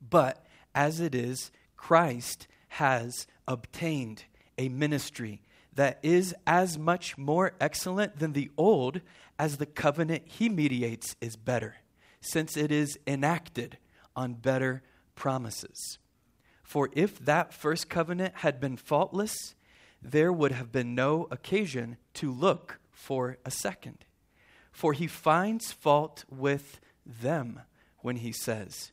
But as it is, Christ has obtained a ministry that is as much more excellent than the old as the covenant he mediates is better, since it is enacted on better promises. For if that first covenant had been faultless, there would have been no occasion to look for a second. For he finds fault with them when he says,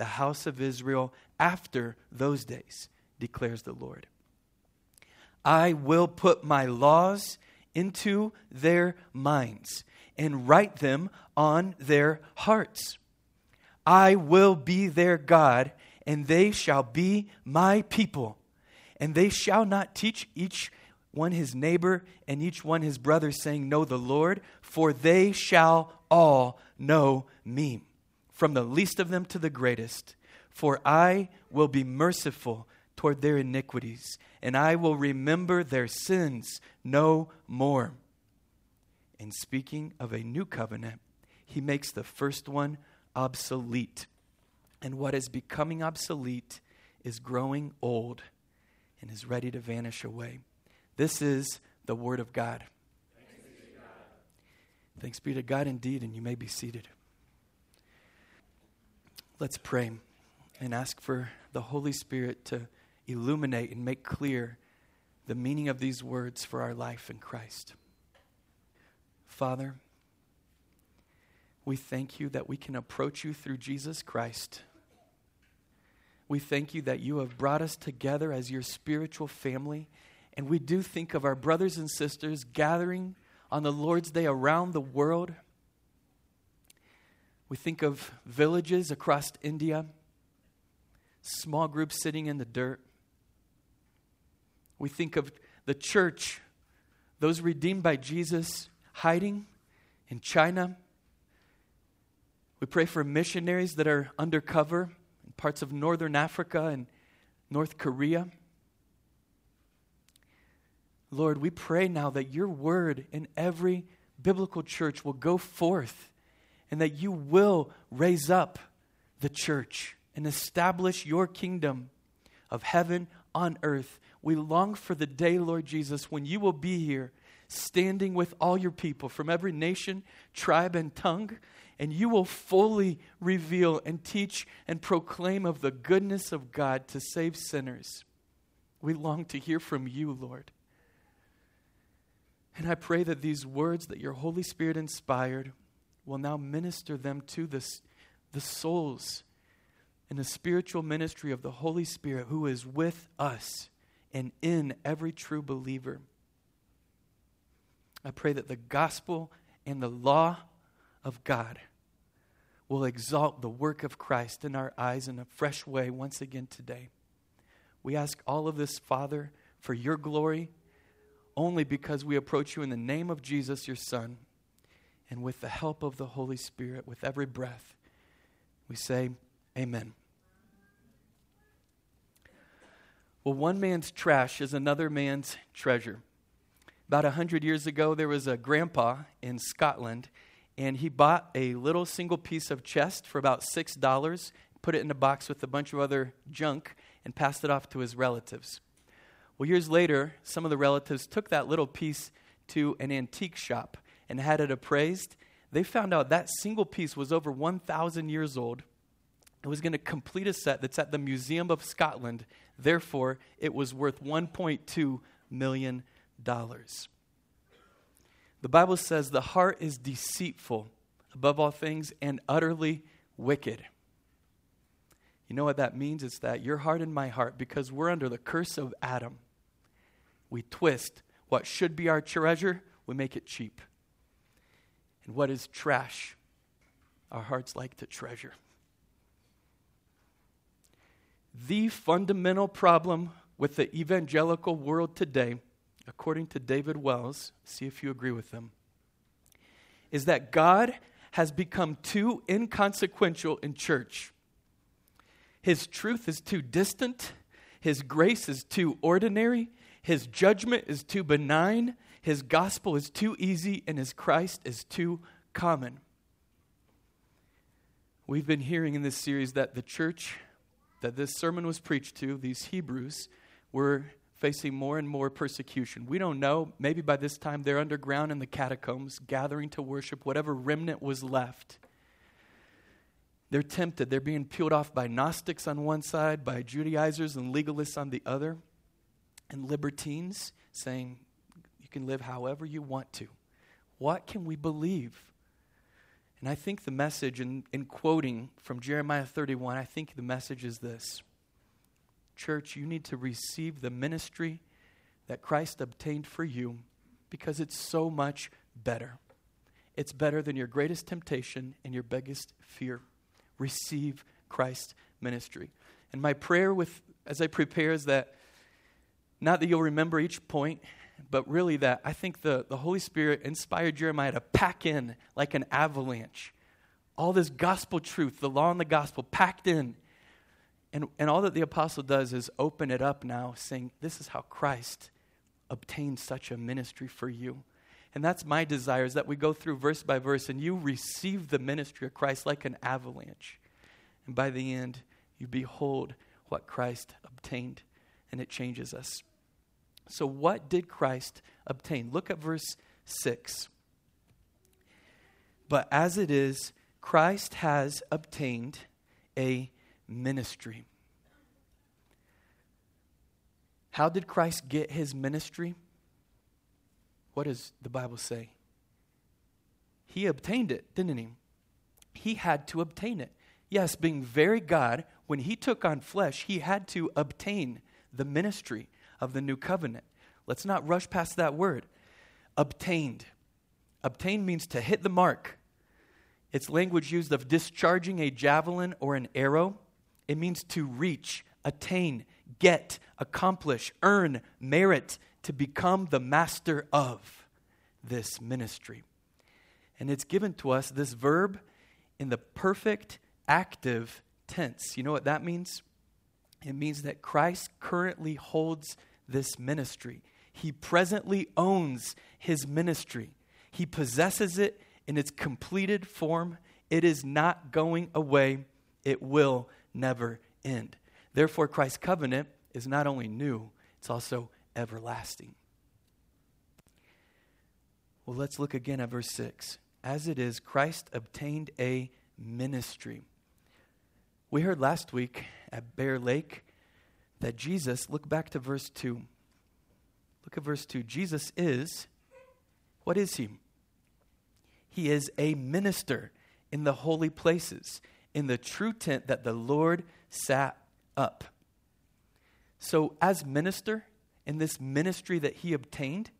the house of Israel after those days, declares the Lord. I will put my laws into their minds and write them on their hearts. I will be their God, and they shall be my people. And they shall not teach each one his neighbor and each one his brother, saying, Know the Lord, for they shall all know me from the least of them to the greatest. For I will be merciful toward their iniquities, and I will remember their sins no more. In speaking of a new covenant, he makes the first one obsolete. And what is becoming obsolete is growing old and is ready to vanish away. This is the Word of God. Thanks be to God, Thanks be to God indeed, and you may be seated. Let's pray and ask for the Holy Spirit to illuminate and make clear the meaning of these words for our life in Christ. Father, we thank you that we can approach you through Jesus Christ. We thank you that you have brought us together as your spiritual family. And we do think of our brothers and sisters gathering on the Lord's Day around the world we think of villages across India, small groups sitting in the dirt. We think of the church, those redeemed by Jesus, hiding in China. We pray for missionaries that are undercover in parts of northern Africa and North Korea. Lord, we pray now that your word in every biblical church will go forth and that you will raise up the church and establish your kingdom of heaven on earth. We long for the day, Lord Jesus, when you will be here standing with all your people from every nation, tribe, and tongue, and you will fully reveal and teach and proclaim of the goodness of God to save sinners. We long to hear from you, Lord. And I pray that these words that your Holy Spirit inspired will now minister them to the, the souls in the spiritual ministry of the Holy Spirit who is with us and in every true believer. I pray that the gospel and the law of God will exalt the work of Christ in our eyes in a fresh way once again today. We ask all of this, Father, for your glory, only because we approach you in the name of Jesus, your Son and with the help of the Holy Spirit, with every breath, we say, Amen. Well, one man's trash is another man's treasure. About a hundred years ago, there was a grandpa in Scotland, and he bought a little single piece of chest for about six dollars, put it in a box with a bunch of other junk, and passed it off to his relatives. Well, years later, some of the relatives took that little piece to an antique shop and had it appraised, they found out that single piece was over 1,000 years old. It was going to complete a set that's at the Museum of Scotland. Therefore, it was worth $1.2 million. The Bible says the heart is deceitful above all things and utterly wicked. You know what that means? It's that your heart and my heart, because we're under the curse of Adam, we twist what should be our treasure, we make it cheap. And what is trash? Our hearts like to treasure. the fundamental problem with the evangelical world today, according to David Wells, see if you agree with him, is that God has become too inconsequential in church. His truth is too distant, His grace is too ordinary, His judgment is too benign, His gospel is too easy, and His Christ is too common. We've been hearing in this series that the church that this sermon was preached to, these Hebrews, were facing more and more persecution. We don't know. Maybe by this time they're underground in the catacombs, gathering to worship whatever remnant was left. They're tempted. They're being peeled off by Gnostics on one side, by Judaizers and legalists on the other, and libertines saying, can live however you want to. What can we believe? And I think the message, in, in quoting from Jeremiah 31, I think the message is this Church, you need to receive the ministry that Christ obtained for you because it's so much better. It's better than your greatest temptation and your biggest fear. Receive Christ's ministry. And my prayer with as I prepare is that not that you'll remember each point, but really that I think the, the Holy Spirit inspired Jeremiah to pack in like an avalanche all this gospel truth, the law and the gospel packed in and, and all that the apostle does is open it up now, saying, This is how Christ obtained such a ministry for you. And that's my desire, is that we go through verse by verse and you receive the ministry of Christ like an avalanche. And by the end, you behold what Christ obtained, and it changes us. So, what did Christ obtain? Look at verse 6. But as it is, Christ has obtained a ministry. How did Christ get his ministry? What does the Bible say? He obtained it, didn't he? He had to obtain it. Yes, being very God, when he took on flesh, he had to obtain the ministry of the new covenant. Let's not rush past that word. Obtained. Obtained means to hit the mark. It's language used of discharging a javelin or an arrow. It means to reach, attain, get, accomplish, earn, merit, to become the master of this ministry. And it's given to us, this verb, in the perfect active tense. You know what that means? It means that Christ currently holds this ministry. He presently owns his ministry. He possesses it in its completed form. It is not going away, it will never end. Therefore, Christ's covenant is not only new, it's also everlasting. Well, let's look again at verse 6. As it is, Christ obtained a ministry. We heard last week at Bear Lake that Jesus, look back to verse 2. Look at verse 2. Jesus is, what is he? He is a minister in the holy places in the true tent that the Lord sat up. So, as minister, in this ministry that he obtained,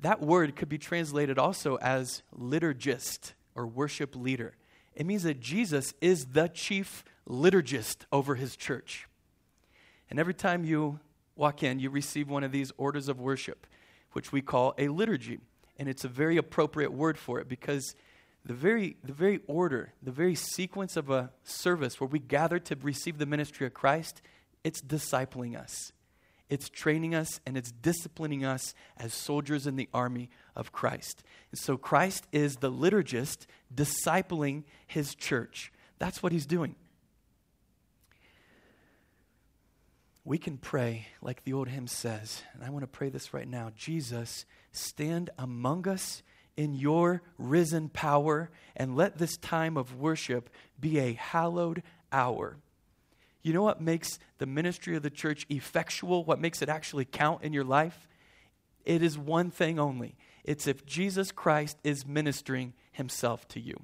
that word could be translated also as liturgist or worship leader. It means that Jesus is the chief liturgist over his church. And every time you walk in, you receive one of these orders of worship, which we call a liturgy. And it's a very appropriate word for it because the very, the very order, the very sequence of a service where we gather to receive the ministry of Christ, it's discipling us. It's training us and it's disciplining us as soldiers in the army of Christ. And so Christ is the liturgist discipling his church. That's what he's doing. We can pray like the old hymn says, and I want to pray this right now Jesus, stand among us in your risen power, and let this time of worship be a hallowed hour. You know what makes the ministry of the church effectual? What makes it actually count in your life? It is one thing only it's if Jesus Christ is ministering himself to you.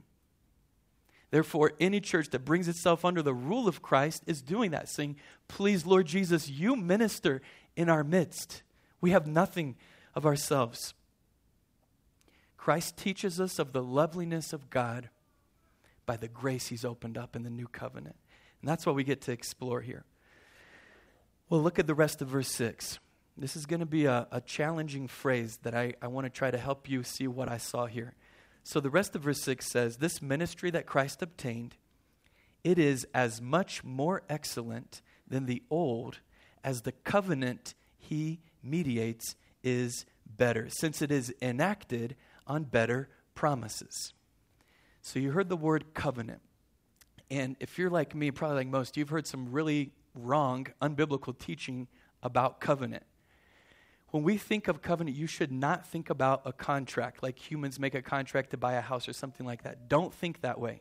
Therefore, any church that brings itself under the rule of Christ is doing that, saying, Please, Lord Jesus, you minister in our midst. We have nothing of ourselves. Christ teaches us of the loveliness of God by the grace he's opened up in the new covenant. And that's what we get to explore here. Well, look at the rest of verse 6. This is going to be a, a challenging phrase that I, I want to try to help you see what I saw here. So the rest of verse 6 says, This ministry that Christ obtained, it is as much more excellent than the old as the covenant he mediates is better, since it is enacted on better promises. So you heard the word covenant. And if you're like me, probably like most, you've heard some really wrong, unbiblical teaching about covenant. When we think of covenant, you should not think about a contract, like humans make a contract to buy a house or something like that. Don't think that way.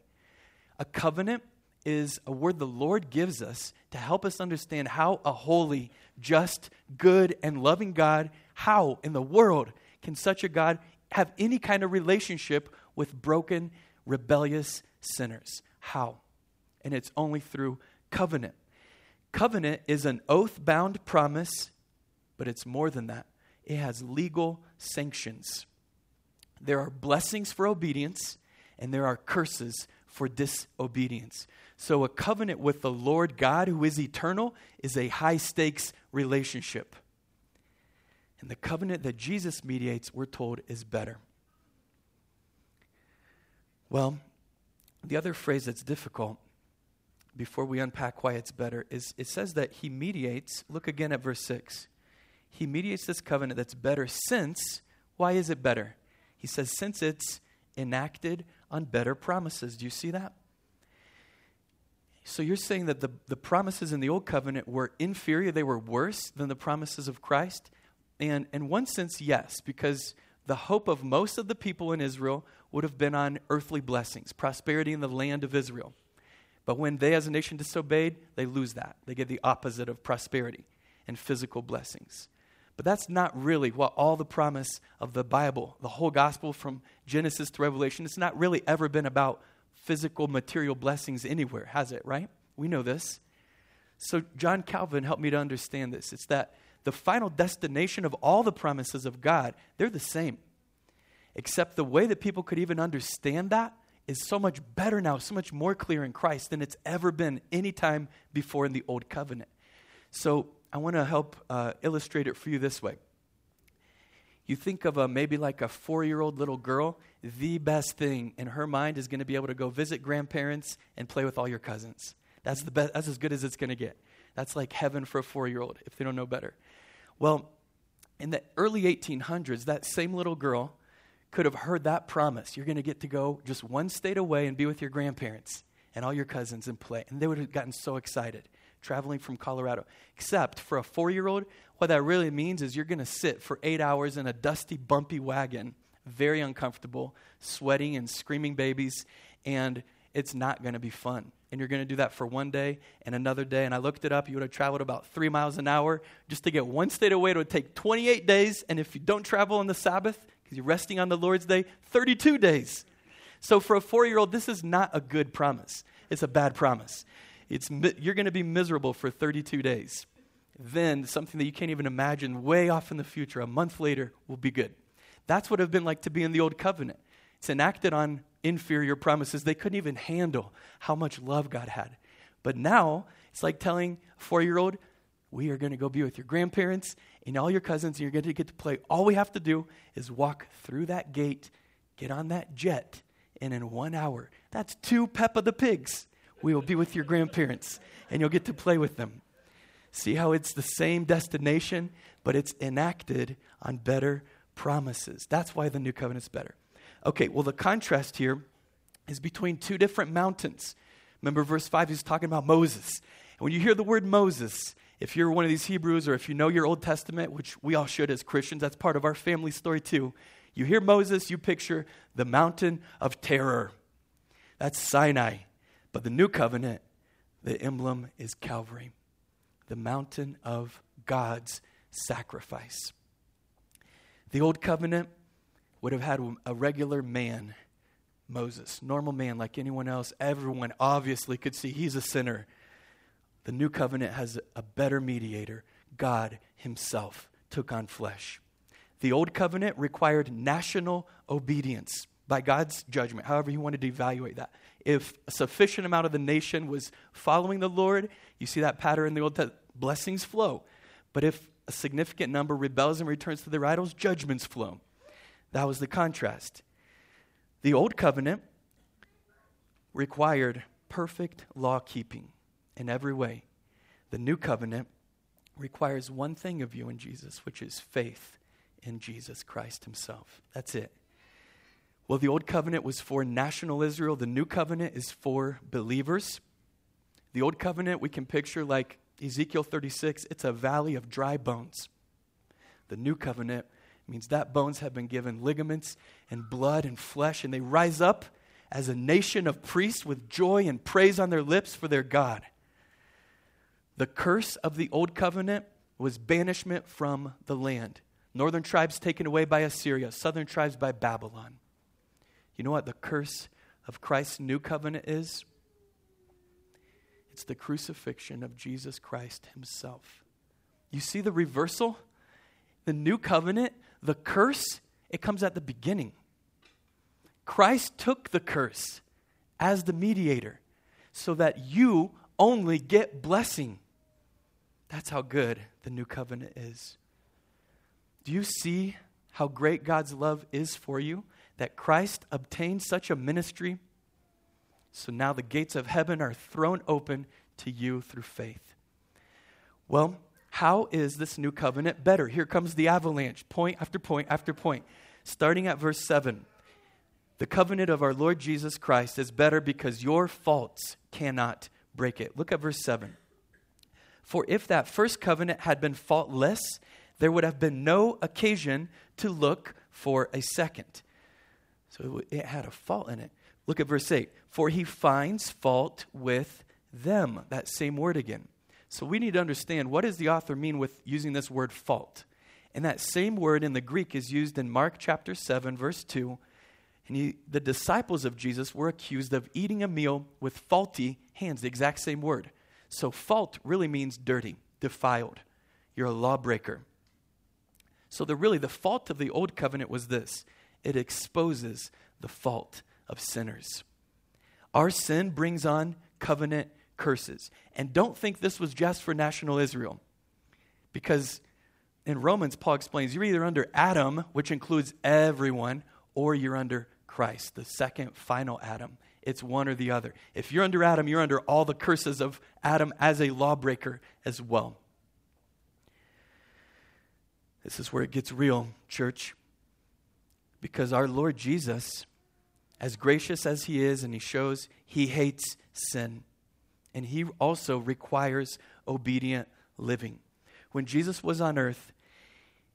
A covenant is a word the Lord gives us to help us understand how a holy, just, good, and loving God, how in the world can such a God have any kind of relationship with broken, rebellious sinners? How? And it's only through covenant. Covenant is an oath bound promise, but it's more than that. It has legal sanctions. There are blessings for obedience, and there are curses for disobedience. So, a covenant with the Lord God, who is eternal, is a high stakes relationship. And the covenant that Jesus mediates, we're told, is better. Well, the other phrase that's difficult before we unpack why it's better is it says that he mediates, look again at verse 6. He mediates this covenant that's better since, why is it better? He says, since it's enacted on better promises. Do you see that? So you're saying that the, the promises in the old covenant were inferior, they were worse than the promises of Christ? And in one sense, yes, because the hope of most of the people in Israel would have been on earthly blessings, prosperity in the land of Israel. But when they as a nation disobeyed, they lose that. They get the opposite of prosperity and physical blessings. But that's not really what all the promise of the Bible, the whole gospel from Genesis to Revelation, it's not really ever been about physical material blessings anywhere, has it, right? We know this. So John Calvin helped me to understand this. It's that the final destination of all the promises of God, they're the same. Except the way that people could even understand that is so much better now, so much more clear in Christ than it's ever been any time before in the Old Covenant. So I want to help uh, illustrate it for you this way. You think of a maybe like a four year old little girl, the best thing in her mind is going to be able to go visit grandparents and play with all your cousins. That's, the best, that's as good as it's going to get. That's like heaven for a four year old if they don't know better. Well, in the early 1800s, that same little girl could have heard that promise. You're going to get to go just one state away and be with your grandparents and all your cousins and play. And they would have gotten so excited traveling from Colorado. Except for a four year old, what that really means is you're going to sit for eight hours in a dusty, bumpy wagon, very uncomfortable, sweating and screaming babies, and it's not going to be fun. And you're going to do that for one day and another day. And I looked it up. You would have traveled about three miles an hour. Just to get one state away, it would take 28 days. And if you don't travel on the Sabbath, because you're resting on the Lord's day, 32 days. So for a four year old, this is not a good promise. It's a bad promise. It's, you're going to be miserable for 32 days. Then, something that you can't even imagine, way off in the future, a month later, will be good. That's what it would have been like to be in the Old Covenant. It's enacted on inferior promises. They couldn't even handle how much love God had. But now, it's like telling a four year old, we are going to go be with your grandparents and all your cousins, and you're going to get to play. All we have to do is walk through that gate, get on that jet, and in one hour, that's two Peppa the Pigs. We will be with your grandparents, and you'll get to play with them. See how it's the same destination, but it's enacted on better promises. That's why the new covenant's better. Okay, well, the contrast here is between two different mountains. Remember, verse 5 he's talking about Moses. And when you hear the word Moses, if you're one of these Hebrews or if you know your Old Testament, which we all should as Christians, that's part of our family story too. You hear Moses, you picture the mountain of terror. That's Sinai. But the new covenant, the emblem is Calvary, the mountain of God's sacrifice. The old covenant would have had a regular man, Moses, normal man like anyone else. Everyone obviously could see he's a sinner. The new covenant has a better mediator. God Himself took on flesh. The old covenant required national obedience by God's judgment, however He wanted to evaluate that. If a sufficient amount of the nation was following the Lord, you see that pattern in the Old, Testament, blessings flow. But if a significant number rebels and returns to their idols, judgments flow. That was the contrast. The old covenant required perfect law keeping in every way. The new covenant requires one thing of you in Jesus, which is faith in Jesus Christ Himself. That's it. Well, the old covenant was for national Israel, the new covenant is for believers. The old covenant we can picture like Ezekiel 36, it's a valley of dry bones. The new covenant means that bones have been given ligaments and blood and flesh, and they rise up as a nation of priests with joy and praise on their lips for their God. The curse of the old covenant was banishment from the land. Northern tribes taken away by Assyria, southern tribes by Babylon. You know what the curse of Christ's new covenant is? It's the crucifixion of Jesus Christ himself. You see the reversal? The new covenant, the curse, it comes at the beginning. Christ took the curse as the mediator so that you only get blessing. That's how good the new covenant is. Do you see how great God's love is for you? That Christ obtained such a ministry. So now the gates of heaven are thrown open to you through faith. Well, how is this new covenant better? Here comes the avalanche, point after point after point. Starting at verse 7. The covenant of our Lord Jesus Christ is better because your faults cannot break it. Look at verse 7. For if that first covenant had been faultless, there would have been no occasion to look for a second. So it had a fault in it. Look at verse 8. For he finds fault with them. That same word again. So we need to understand what does the author mean with using this word fault? And that same word in the Greek is used in Mark chapter 7, verse 2 and he, the disciples of Jesus were accused of eating a meal with faulty hands, the exact same word. So, fault really means dirty, defiled. You're a lawbreaker. So, the, really, the fault of the old covenant was this it exposes the fault of sinners. Our sin brings on covenant curses. And don't think this was just for national Israel. Because in Romans, Paul explains you're either under Adam, which includes everyone, or you're under Christ, the second final Adam. It's one or the other. If you're under Adam, you're under all the curses of Adam as a lawbreaker as well. This is where it gets real, church. Because our Lord Jesus, as gracious as he is, and he shows he hates sin, and he also requires obedient living. When Jesus was on earth,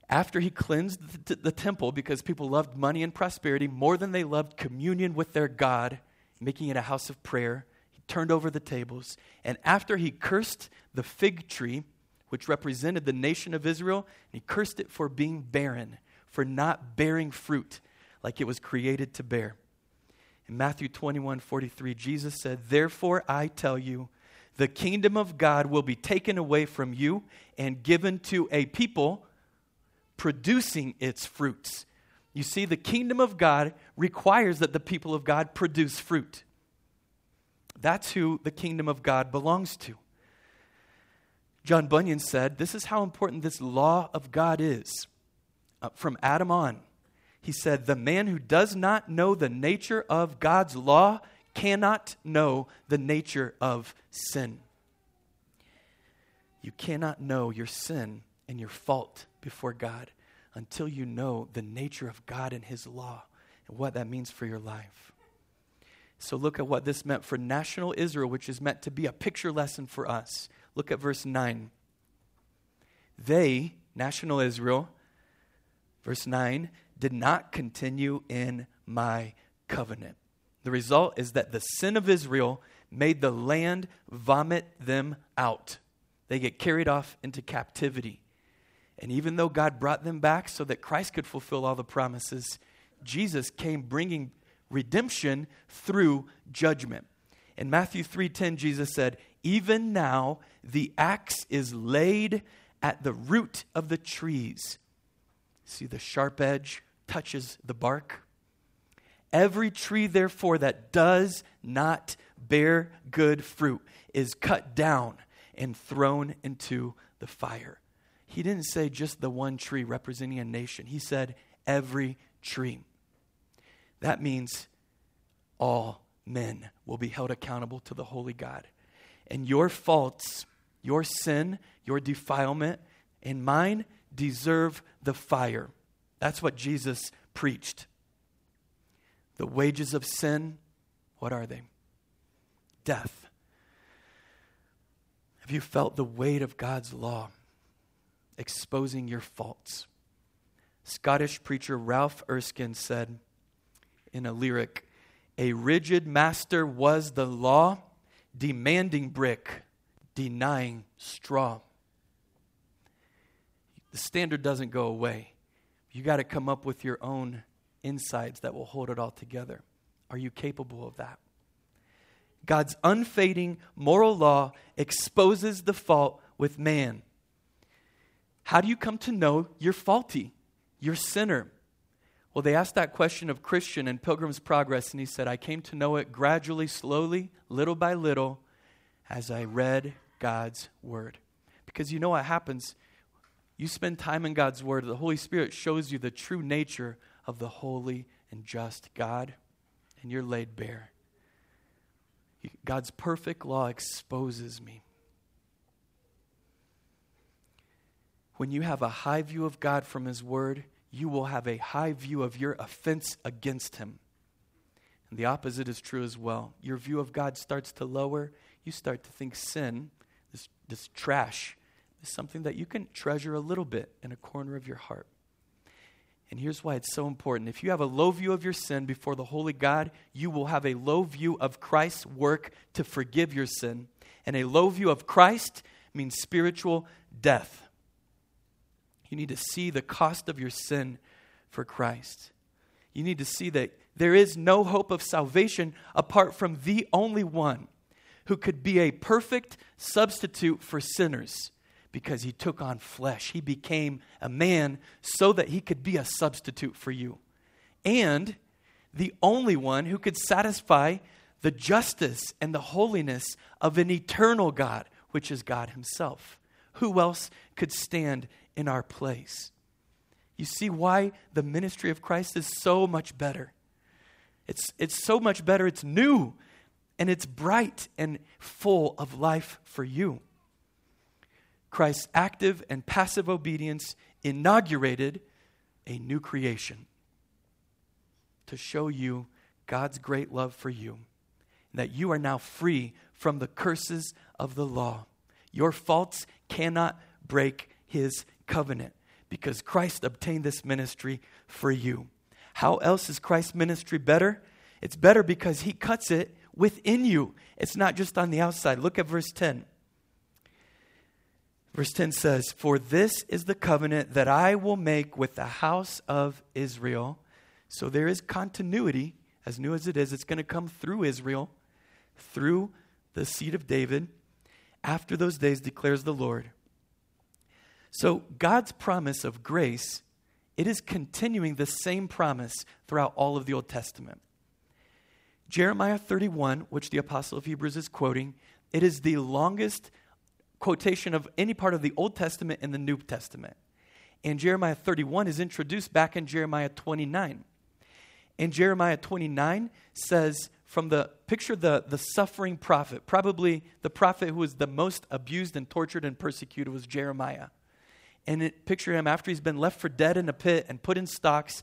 after he cleansed the, the, temple because people loved money and prosperity more than they loved communion with their God, making it a house of prayer, he turned over the tables. And after he cursed the fig tree, which represented the nation of Israel, he cursed it for being barren, for not bearing fruit like it was created to bear. In Matthew 21 43, Jesus said, Therefore I tell you, the kingdom of God will be taken away from you and given to a people producing its fruits. You see, the kingdom of God requires that the people of God produce fruit. That's who the kingdom of God belongs to. John Bunyan said, This is how important this law of God is. Uh, from Adam on, he said, The man who does not know the nature of God's law cannot know the nature of sin. You cannot know your sin and your fault before God until you know the nature of God and His law and what that means for your life. So look at what this meant for national Israel, which is meant to be a picture lesson for us. Look at verse 9. They, national Israel, verse 9, did not continue in my covenant. The result is that the sin of Israel made the land vomit them out. They get carried off into captivity. And even though God brought them back so that Christ could fulfill all the promises, Jesus came bringing redemption through judgment. In Matthew 3:10 Jesus said, "Even now the axe is laid at the root of the trees." See the sharp edge touches the bark. Every tree therefore that does not bear good fruit is cut down and thrown into the fire. He didn't say just the one tree representing a nation, he said every tree. That means all men will be held accountable to the holy God. And your faults, your sin, your defilement, and mine deserve the fire. That's what Jesus preached. The wages of sin, what are they? Death. Have you felt the weight of God's law exposing your faults? Scottish preacher Ralph Erskine said in a lyric A rigid master was the law, demanding brick, denying straw. The standard doesn't go away. You got to come up with your own insides that will hold it all together. Are you capable of that? God's unfading moral law exposes the fault with man. How do you come to know you're faulty, you're sinner? Well, they asked that question of Christian in Pilgrim's Progress, and he said, I came to know it gradually, slowly, little by little, as I read God's Word. Because you know what happens? You spend time in God's Word, the Holy Spirit shows you the true nature of the holy and just God, and you're laid bare. God's perfect law exposes me. When you have a high view of God from His Word, you will have a high view of your offense against Him. And the opposite is true as well. Your view of God starts to lower. You start to think sin, this, this trash, is something that you can treasure a little bit in a corner of your heart. And here's why it's so important. If you have a low view of your sin before the Holy God, you will have a low view of Christ's work to forgive your sin. And a low view of Christ means spiritual death. You need to see the cost of your sin for Christ. You need to see that there is no hope of salvation apart from the only one who could be a perfect substitute for sinners because he took on flesh. He became a man so that he could be a substitute for you. And the only one who could satisfy the justice and the holiness of an eternal God, which is God Himself. Who else could stand in our place? You see why the ministry of Christ is so much better. It's, it's so much better, it's new, and it's bright and full of life for you. Christ's active and passive obedience inaugurated a new creation to show you God's great love for you, that you are now free from the curses of the law. Your faults cannot break his covenant because Christ obtained this ministry for you. How else is Christ's ministry better? It's better because he cuts it within you. It's not just on the outside. Look at verse 10. Verse 10 says, For this is the covenant that I will make with the house of Israel. So there is continuity, as new as it is. It's going to come through Israel, through the seed of David. After those days, declares the Lord. So God's promise of grace, it is continuing the same promise throughout all of the Old Testament. Jeremiah 31, which the Apostle of Hebrews is quoting, it is the longest quotation of any part of the Old Testament and the New Testament. And Jeremiah 31 is introduced back in Jeremiah 29. And Jeremiah 29 says, from the picture the, the suffering prophet, probably the prophet who was the most abused and tortured and persecuted was Jeremiah. And it, picture him after he's been left for dead in a pit and put in stocks,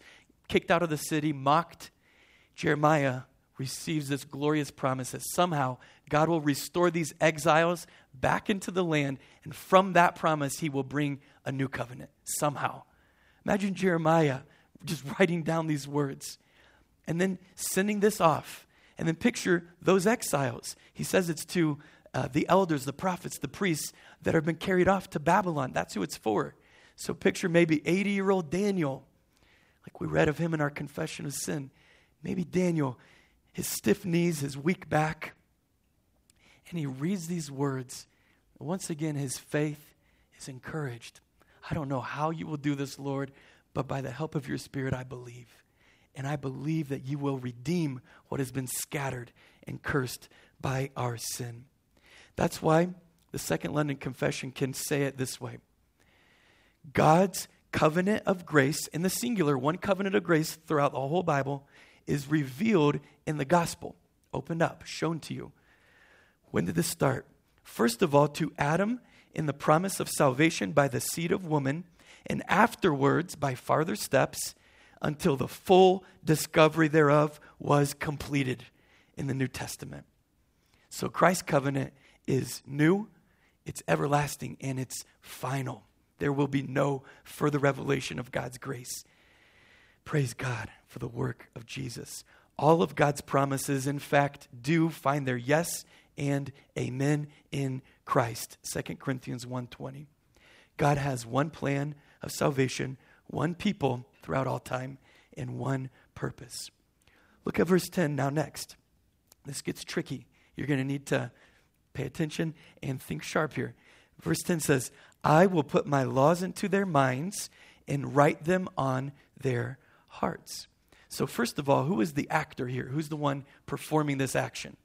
kicked out of the city, mocked. Jeremiah receives this glorious promise that somehow God will restore these exiles back into the land, and from that promise, he will bring a new covenant somehow. Imagine Jeremiah just writing down these words and then sending this off. And then picture those exiles. He says it's to uh, the elders, the prophets, the priests that have been carried off to Babylon. That's who it's for. So picture maybe 80 year old Daniel, like we read of him in our confession of sin. Maybe Daniel his stiff knees, his weak back. And he reads these words. Once again, his faith is encouraged. I don't know how you will do this, Lord, but by the help of your Spirit, I believe. And I believe that you will redeem what has been scattered and cursed by our sin. That's why the Second London Confession can say it this way God's covenant of grace, in the singular, one covenant of grace throughout the whole Bible, is revealed in the gospel, opened up, shown to you. When did this start? First of all, to Adam in the promise of salvation by the seed of woman, and afterwards by farther steps until the full discovery thereof was completed in the New Testament. So Christ's covenant is new, it's everlasting, and it's final. There will be no further revelation of God's grace. Praise God for the work of Jesus. All of God's promises, in fact, do find their yes and amen in Christ. 2 Corinthians 1:20. God has one plan of salvation, one people throughout all time, and one purpose. Look at verse 10 now next. This gets tricky. You're going to need to pay attention and think sharp here. Verse 10 says, I will put my laws into their minds and write them on their hearts. So, first of all, who is the actor here? Who's the one performing this action?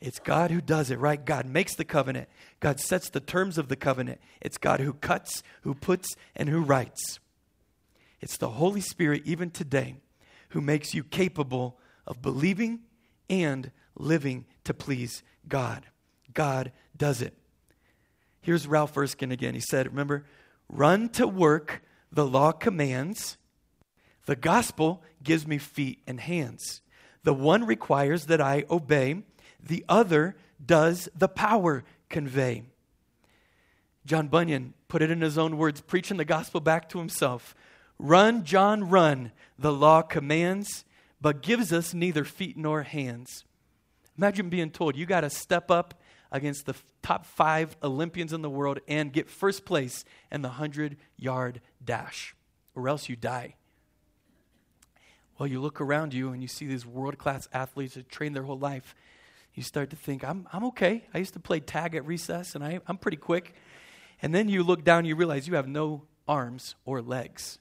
It's God who does it, right? God makes the covenant. God sets the terms of the covenant. It's God who cuts, who puts, and who writes. It's the Holy Spirit, even today, who makes you capable of believing and living to please God. God does it. Here's Ralph Erskine again. He said, Remember, run to work, the law commands. The gospel gives me feet and hands. The one requires that I obey, the other does the power convey. John Bunyan put it in his own words, preaching the gospel back to himself. Run, John, run. The law commands, but gives us neither feet nor hands. Imagine being told you got to step up against the top five Olympians in the world and get first place in the 100 yard dash, or else you die. Well, you look around you and you see these world class athletes that train their whole life. You start to think, I'm, I'm okay. I used to play tag at recess and I, I'm pretty quick. And then you look down you realize you have no arms or legs.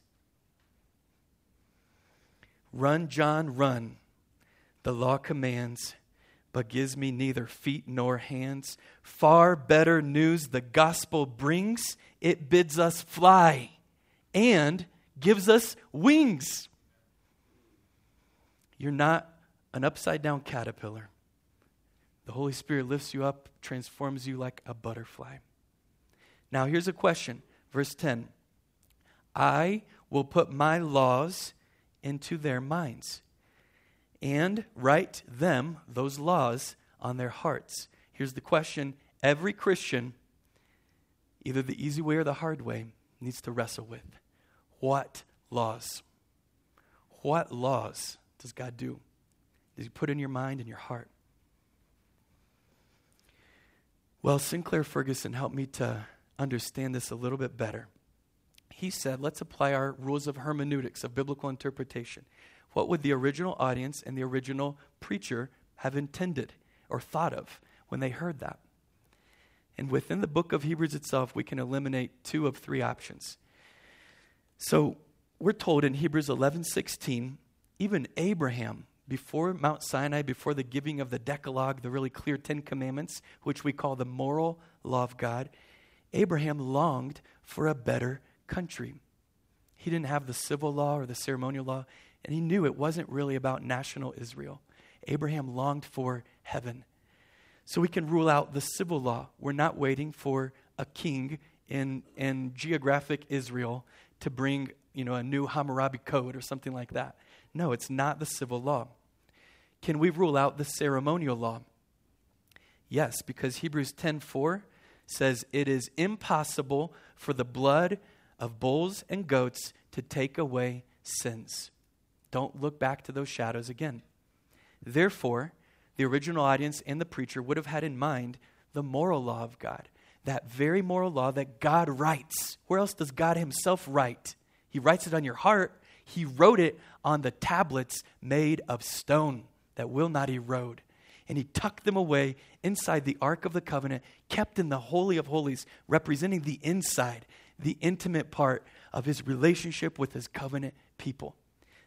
Run, John, run. The law commands, but gives me neither feet nor hands. Far better news the gospel brings. It bids us fly and gives us wings. You're not an upside down caterpillar. The Holy Spirit lifts you up, transforms you like a butterfly. Now, here's a question. Verse 10 I will put my laws into their minds and write them, those laws, on their hearts. Here's the question every Christian, either the easy way or the hard way, needs to wrestle with. What laws? What laws does God do? Does He put in your mind and your heart? Well, Sinclair Ferguson helped me to understand this a little bit better he said, let's apply our rules of hermeneutics, of biblical interpretation. What would the original audience and the original preacher have intended or thought of when they heard that? And within the book of Hebrews itself, we can eliminate two of three options. So we're told in Hebrews 11 16, even Abraham, before Mount Sinai, before the giving of the Decalogue, the really clear Ten Commandments, which we call the moral law of God, Abraham longed for a better country. He didn't have the civil law or the ceremonial law, and he knew it wasn't really about national Israel. Abraham longed for heaven. So we can rule out the civil law. We're not waiting for a king in, in geographic Israel to bring you know, a new Hammurabi code or something like that. No, it's not the civil law. Can we rule out the ceremonial law? Yes, because Hebrews 10:4 says it is impossible for the blood of bulls and goats to take away sins. Don't look back to those shadows again. Therefore, the original audience and the preacher would have had in mind the moral law of God, that very moral law that God writes. Where else does God Himself write? He writes it on your heart. He wrote it on the tablets made of stone that will not erode. And He tucked them away inside the Ark of the Covenant, kept in the Holy of Holies, representing the inside the intimate part of his relationship with his covenant people.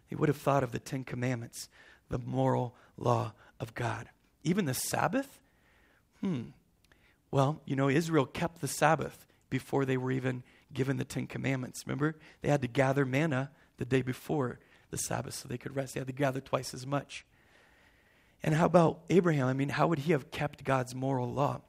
He would have thought of the Ten Commandments, the moral law of God. Even the Sabbath? Hmm. Well, you know, Israel kept the Sabbath before they were even given the Ten Commandments. Remember? They had to gather manna the day before the Sabbath so they could rest. They had to gather twice as much. And how about Abraham? I mean, how would he have kept God's moral law?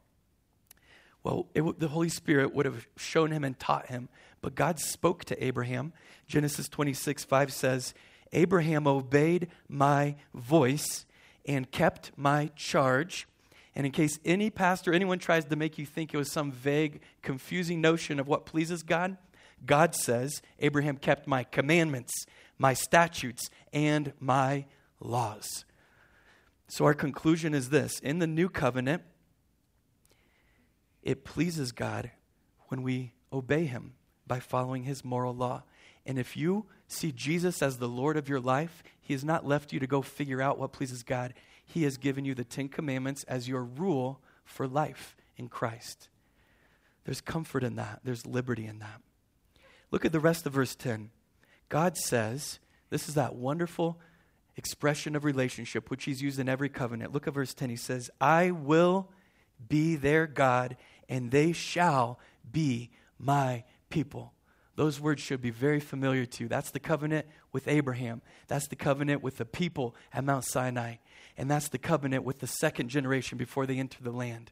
Well, it, the Holy Spirit would have shown him and taught him. But God spoke to Abraham. Genesis 26, 5 says, Abraham obeyed my voice and kept my charge. And in case any pastor, anyone tries to make you think it was some vague, confusing notion of what pleases God, God says, Abraham kept my commandments, my statutes, and my laws. So our conclusion is this in the new covenant, it pleases God when we obey him by following his moral law. And if you see Jesus as the Lord of your life, he has not left you to go figure out what pleases God. He has given you the Ten Commandments as your rule for life in Christ. There's comfort in that, there's liberty in that. Look at the rest of verse 10. God says, this is that wonderful expression of relationship which he's used in every covenant. Look at verse 10. He says, I will be their God, and they shall be my people. Those words should be very familiar to you. That's the covenant with Abraham. That's the covenant with the people at Mount Sinai. And that's the covenant with the second generation before they enter the land.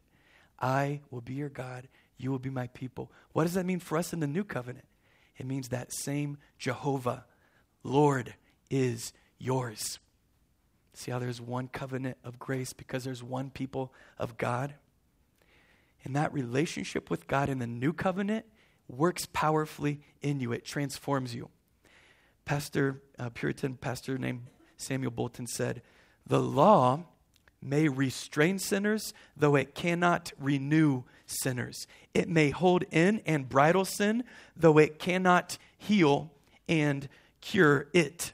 I will be your God. You will be my people. What does that mean for us in the new covenant? It means that same Jehovah, Lord, is yours. See how there's one covenant of grace because there's one people of God? And that relationship with God in the new covenant works powerfully in you, it transforms you. Pastor, uh, Puritan pastor named Samuel Bolton said, The law may restrain sinners, though it cannot renew sinners. It may hold in and bridle sin, though it cannot heal and cure it.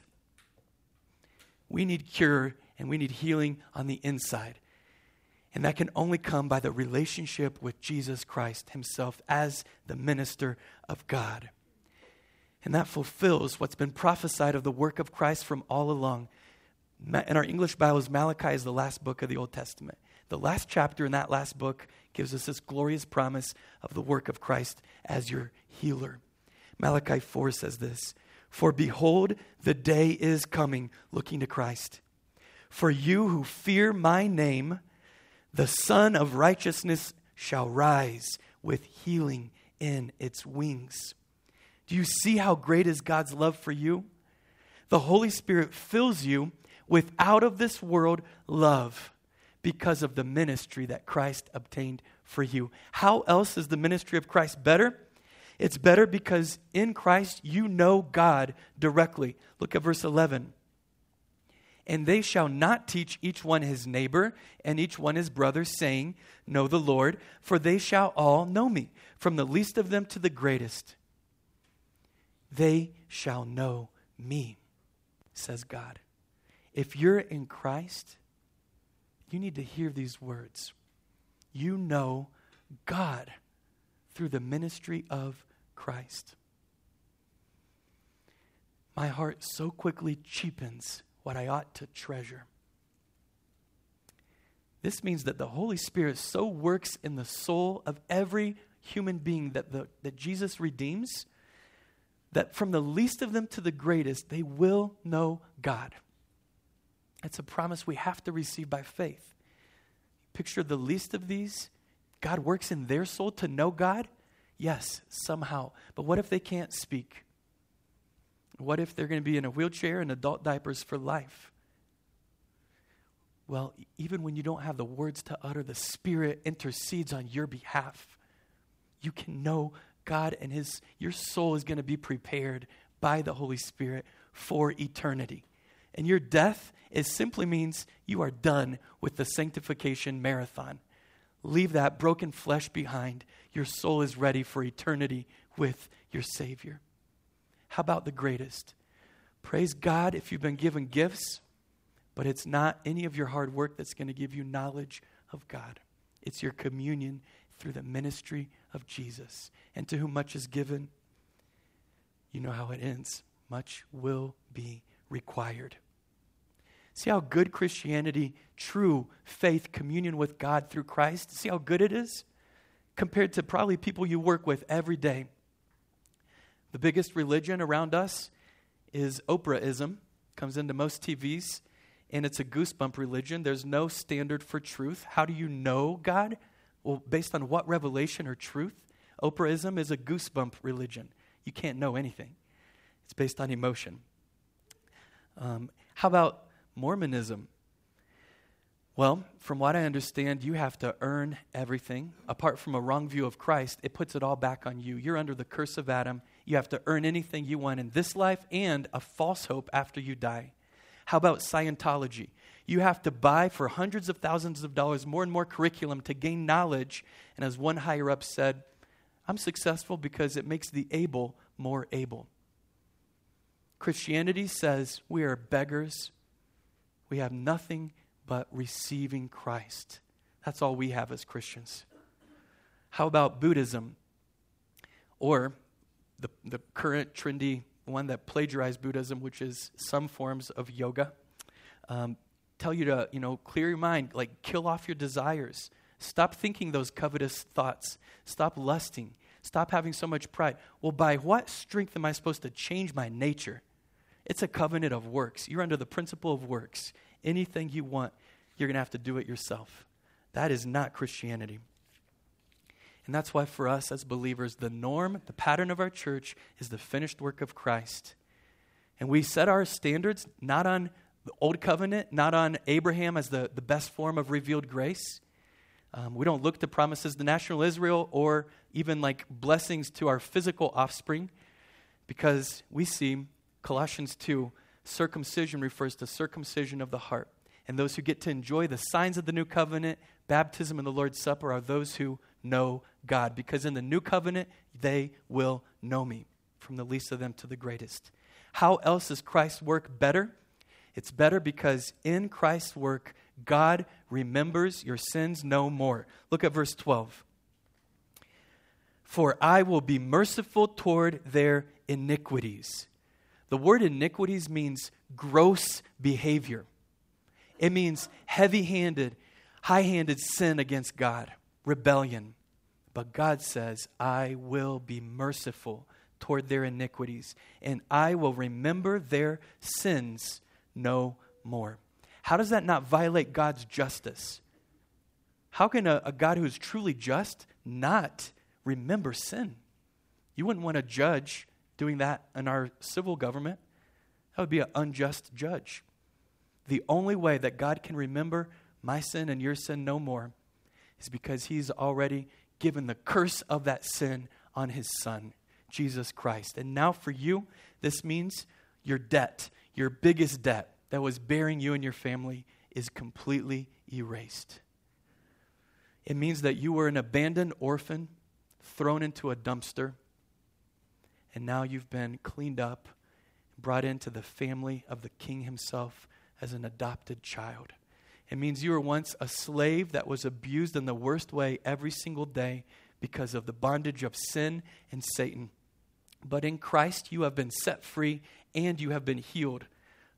We need cure and we need healing on the inside. And that can only come by the relationship with Jesus Christ Himself as the minister of God. And that fulfills what's been prophesied of the work of Christ from all along. In our English Bibles, Malachi is the last book of the Old Testament. The last chapter in that last book gives us this glorious promise of the work of Christ as your healer. Malachi 4 says this For behold, the day is coming, looking to Christ. For you who fear my name, the Sun of Righteousness shall rise with healing in its wings. Do you see how great is God's love for you? The Holy Spirit fills you with out of this world love because of the ministry that Christ obtained for you. How else is the ministry of Christ better? It's better because in Christ you know God directly. Look at verse 11 and they shall not teach each one his neighbor and each one his brother, saying, Know the Lord, for they shall all know me, from the least of them to the greatest. They shall know me, says God. If you're in Christ, you need to hear these words. You know God through the ministry of Christ. My heart so quickly cheapens what I ought to treasure. This means that the Holy Spirit so works in the soul of every human being that, the, that Jesus redeems that from the least of them to the greatest, they will know God. It's a promise we have to receive by faith. Picture the least of these. God works in their soul to know God? Yes, somehow. But what if they can't speak? What if they're going to be in a wheelchair and adult diapers for life? Well, even when you don't have the words to utter, the Spirit intercedes on your behalf. You can know God and his your soul is going to be prepared by the Holy Spirit for eternity. And your death it simply means you are done with the sanctification marathon. Leave that broken flesh behind. Your soul is ready for eternity with your Savior. How about the greatest? Praise God if you've been given gifts, but it's not any of your hard work that's going to give you knowledge of God. It's your communion through the ministry of Jesus. And to whom much is given, you know how it ends. Much will be required. See how good Christianity, true faith, communion with God through Christ, see how good it is? compared to probably people you work with every day. The biggest religion around us is Oprahism, comes into most TVs, and it's a goosebump religion. There's no standard for truth. How do you know God? Well, based on what revelation or truth? Oprahism is a goosebump religion. You can't know anything, it's based on emotion. Um, how about Mormonism? Well, from what I understand, you have to earn everything. Apart from a wrong view of Christ, it puts it all back on you. You're under the curse of Adam. You have to earn anything you want in this life and a false hope after you die. How about Scientology? You have to buy for hundreds of thousands of dollars more and more curriculum to gain knowledge. And as one higher up said, I'm successful because it makes the able more able. Christianity says we are beggars. We have nothing but receiving Christ. That's all we have as Christians. How about Buddhism? Or the, the current trendy one that plagiarized Buddhism, which is some forms of yoga. Um, tell you to, you know, clear your mind, like kill off your desires. Stop thinking those covetous thoughts. Stop lusting. Stop having so much pride. Well, by what strength am I supposed to change my nature? It's a covenant of works. You're under the principle of works. Anything you want, you're going to have to do it yourself. That is not Christianity. And that's why, for us as believers, the norm, the pattern of our church is the finished work of Christ. And we set our standards not on the Old Covenant, not on Abraham as the, the best form of revealed grace. Um, we don't look to promises to national Israel or even like blessings to our physical offspring because we see Colossians 2 circumcision refers to circumcision of the heart. And those who get to enjoy the signs of the new covenant, baptism, and the Lord's Supper are those who know God. Because in the new covenant, they will know me, from the least of them to the greatest. How else is Christ's work better? It's better because in Christ's work, God remembers your sins no more. Look at verse 12. For I will be merciful toward their iniquities. The word iniquities means gross behavior. It means heavy handed, high handed sin against God, rebellion. But God says, I will be merciful toward their iniquities, and I will remember their sins no more. How does that not violate God's justice? How can a, a God who is truly just not remember sin? You wouldn't want a judge doing that in our civil government. That would be an unjust judge. The only way that God can remember my sin and your sin no more is because He's already given the curse of that sin on His Son, Jesus Christ. And now for you, this means your debt, your biggest debt that was bearing you and your family, is completely erased. It means that you were an abandoned orphan thrown into a dumpster, and now you've been cleaned up, brought into the family of the King Himself as an adopted child. It means you were once a slave that was abused in the worst way every single day because of the bondage of sin and Satan. But in Christ, you have been set free and you have been healed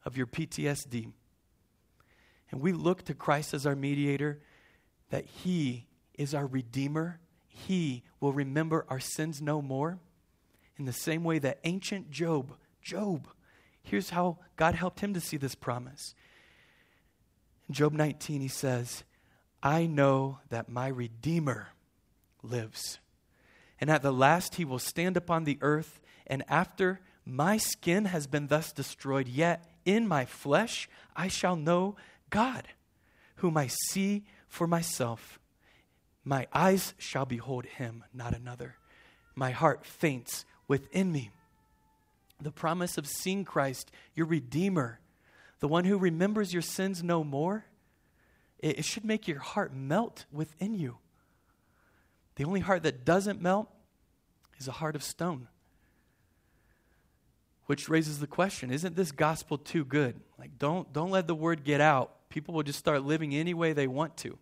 of your PTSD. And we look to Christ as our mediator, that He is our Redeemer. He will remember our sins no more. In the same way that ancient Job, Job, here's how God helped him to see this promise. In Job 19, he says, I know that my Redeemer lives. And at the last he will stand upon the earth, and after my skin has been thus destroyed, yet in my flesh I shall know God, whom I see for myself. My eyes shall behold him, not another. My heart faints within me. The promise of seeing Christ, your Redeemer, the one who remembers your sins no more, it, it should make your heart melt within you. The only heart that doesn't melt is a heart of stone. Which raises the question isn't this gospel too good? Like, don't, don't let the word get out. People will just start living any way they want to,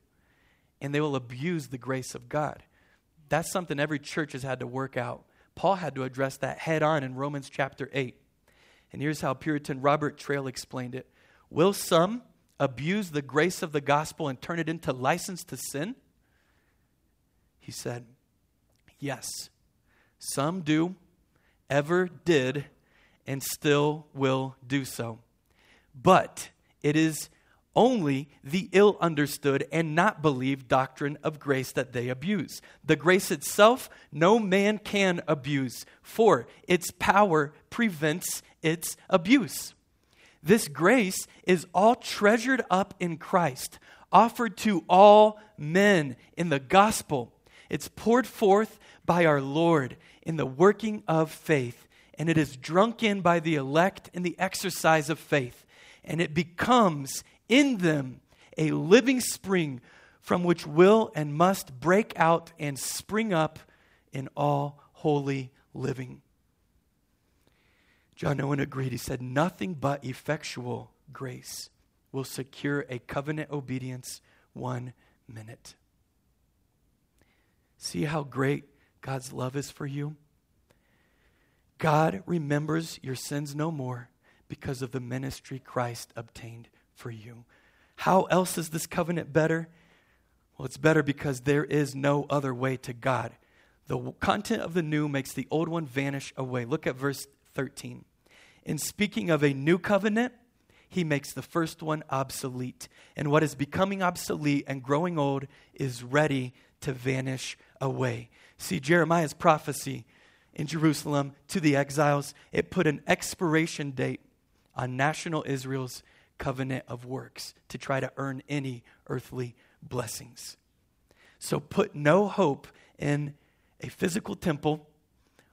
and they will abuse the grace of God. That's something every church has had to work out. Paul had to address that head on in Romans chapter 8. And here's how Puritan Robert Traill explained it Will some abuse the grace of the gospel and turn it into license to sin? He said, Yes, some do, ever did, and still will do so. But it is only the ill understood and not believed doctrine of grace that they abuse. The grace itself, no man can abuse, for its power prevents its abuse. This grace is all treasured up in Christ, offered to all men in the gospel. It's poured forth by our Lord in the working of faith, and it is drunk in by the elect in the exercise of faith, and it becomes in them a living spring from which will and must break out and spring up in all holy living. John Owen agreed. He said, Nothing but effectual grace will secure a covenant obedience one minute. See how great God's love is for you? God remembers your sins no more because of the ministry Christ obtained for you. How else is this covenant better? Well, it's better because there is no other way to God. The content of the new makes the old one vanish away. Look at verse 13. In speaking of a new covenant, he makes the first one obsolete. And what is becoming obsolete and growing old is ready to vanish away. See, Jeremiah's prophecy in Jerusalem to the exiles, it put an expiration date on national Israel's covenant of works to try to earn any earthly blessings. So put no hope in a physical temple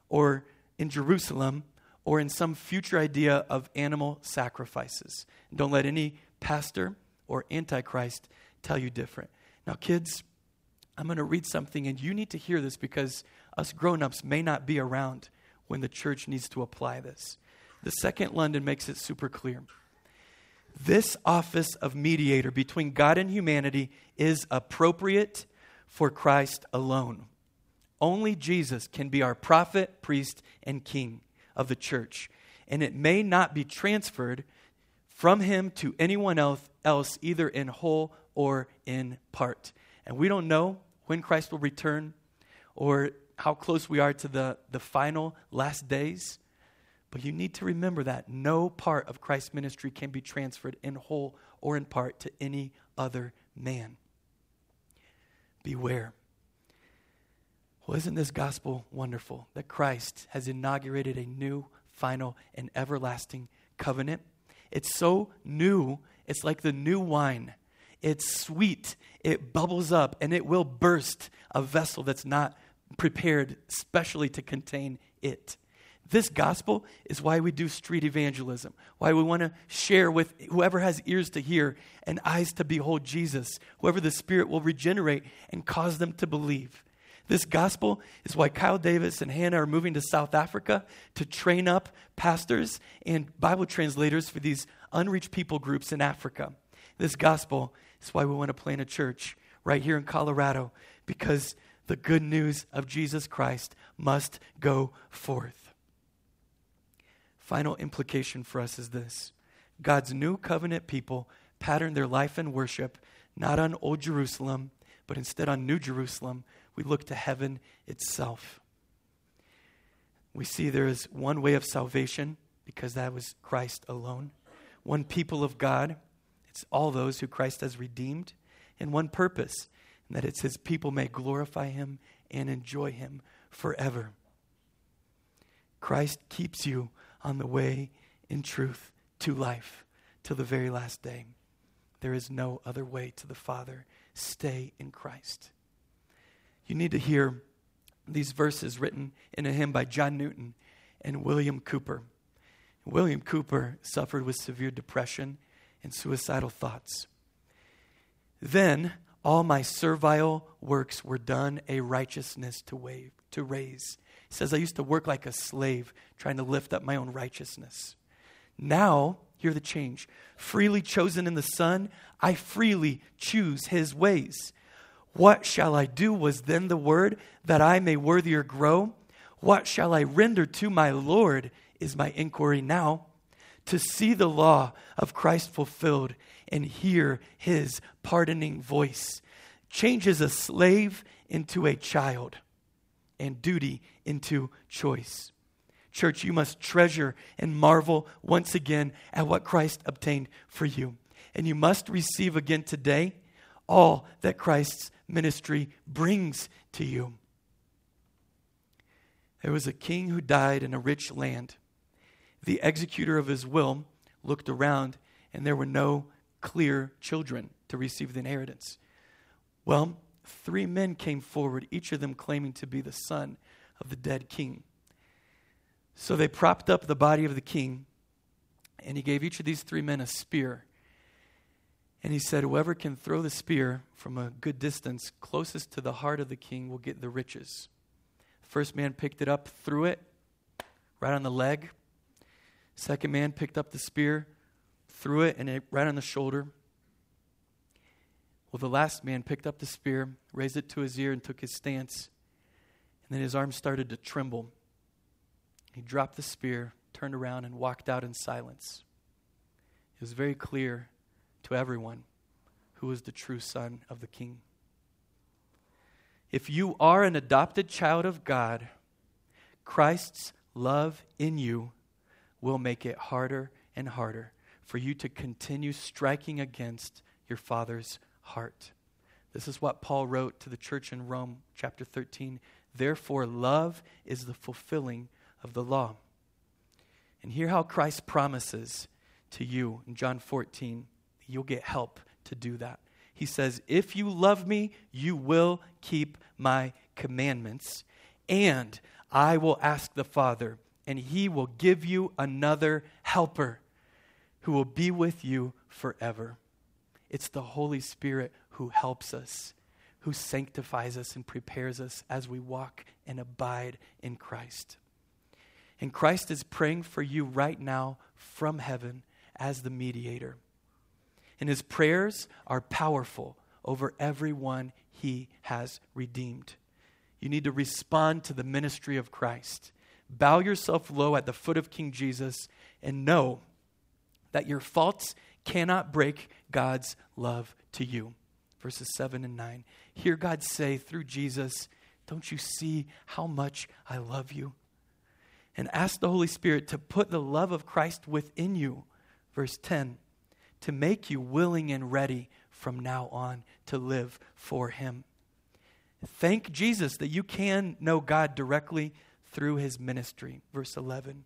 or in Jerusalem or in some future idea of animal sacrifices. Don't let any pastor or antichrist tell you different. Now, kids, I'm going to read something, and you need to hear this because us grown ups may not be around when the church needs to apply this. The Second London makes it super clear. This office of mediator between God and humanity is appropriate for Christ alone. Only Jesus can be our prophet, priest, and king of the church. And it may not be transferred from him to anyone else, else either in whole or in part. And we don't know when Christ will return or how close we are to the, the final last days. But you need to remember that no part of Christ's ministry can be transferred in whole or in part to any other man. Beware. Well, isn't this gospel wonderful that Christ has inaugurated a new, final, and everlasting covenant? It's so new, it's like the new wine. It's sweet, it bubbles up, and it will burst a vessel that's not prepared specially to contain it. This gospel is why we do street evangelism, why we want to share with whoever has ears to hear and eyes to behold Jesus, whoever the Spirit will regenerate and cause them to believe. This gospel is why Kyle Davis and Hannah are moving to South Africa to train up pastors and Bible translators for these unreached people groups in Africa. This gospel is why we want to plant a church right here in Colorado because the good news of Jesus Christ must go forth final implication for us is this God's new covenant people pattern their life and worship not on Old Jerusalem, but instead on New Jerusalem. We look to heaven itself. We see there is one way of salvation because that was Christ alone, one people of God, it's all those who Christ has redeemed, and one purpose, and that it's his people may glorify him and enjoy him forever. Christ keeps you on the way in truth to life till the very last day. There is no other way to the Father. Stay in Christ. You need to hear these verses written in a hymn by John Newton and William Cowper. William Cowper suffered with severe depression and suicidal thoughts. Then all my servile works were done a righteousness to wave, to raise. He says, I used to work like a slave trying to lift up my own righteousness. Now, hear the change. Freely chosen in the Son, I freely choose his ways. What shall I do was then the word that I may worthier grow? What shall I render to my Lord is my inquiry now. To see the law of Christ fulfilled and hear his pardoning voice changes a slave into a child and duty into choice. Church, you must treasure and marvel once again at what Christ obtained for you. And you must receive again today all that Christ's ministry brings to you. There was a king who died in a rich land. The executor of his will looked around, and there were no clear children to receive the inheritance. Well, three men came forward, each of them claiming to be the son of the dead king. So they propped up the body of the king, and he gave each of these three men a spear. And he said, Whoever can throw the spear from a good distance closest to the heart of the king will get the riches. First man picked it up, threw it right on the leg. Second man picked up the spear, threw it, and it right on the shoulder. Well, the last man picked up the spear, raised it to his ear, and took his stance. And then his arm started to tremble. He dropped the spear, turned around, and walked out in silence. It was very clear to everyone who was the true son of the king. If you are an adopted child of God, Christ's love in you will make it harder and harder for you to continue striking against your father's heart. This is what Paul wrote to the church in Rome, chapter 13. Therefore, love is the fulfilling of the law. And hear how Christ promises to you in John 14 you'll get help to do that. He says, If you love me, you will keep my commandments, and I will ask the Father, and he will give you another helper who will be with you forever. It's the Holy Spirit who helps us, who sanctifies us and prepares us as we walk and abide in Christ. And Christ is praying for you right now from heaven as the mediator. And his prayers are powerful over everyone he has redeemed. You need to respond to the ministry of Christ. Bow yourself low at the foot of King Jesus and know that your faults cannot break God's love to you. Verses 7 and 9. Hear God say through Jesus, Don't you see how much I love you? and ask the Holy Spirit to put the love of Christ within you. Verse 10 to make you willing and ready from now on to live for Him. Thank Jesus that you can know God directly through His ministry. Verse 11.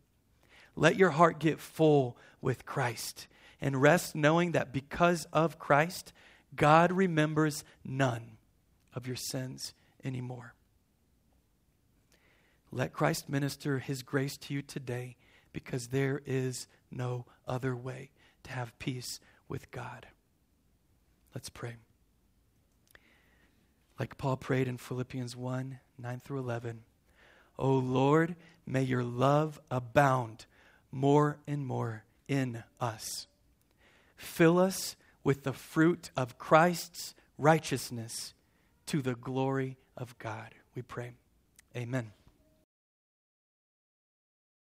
Let your heart get full with Christ and rest knowing that because of Christ, God remembers none of your sins anymore. Let Christ minister his grace to you today because there is no other way to have peace with God. Let's pray. Like Paul prayed in Philippians 1 9 through 11. O Lord, may your love abound more and more in us. Fill us with the fruit of Christ's righteousness to the glory of God. We pray. Amen.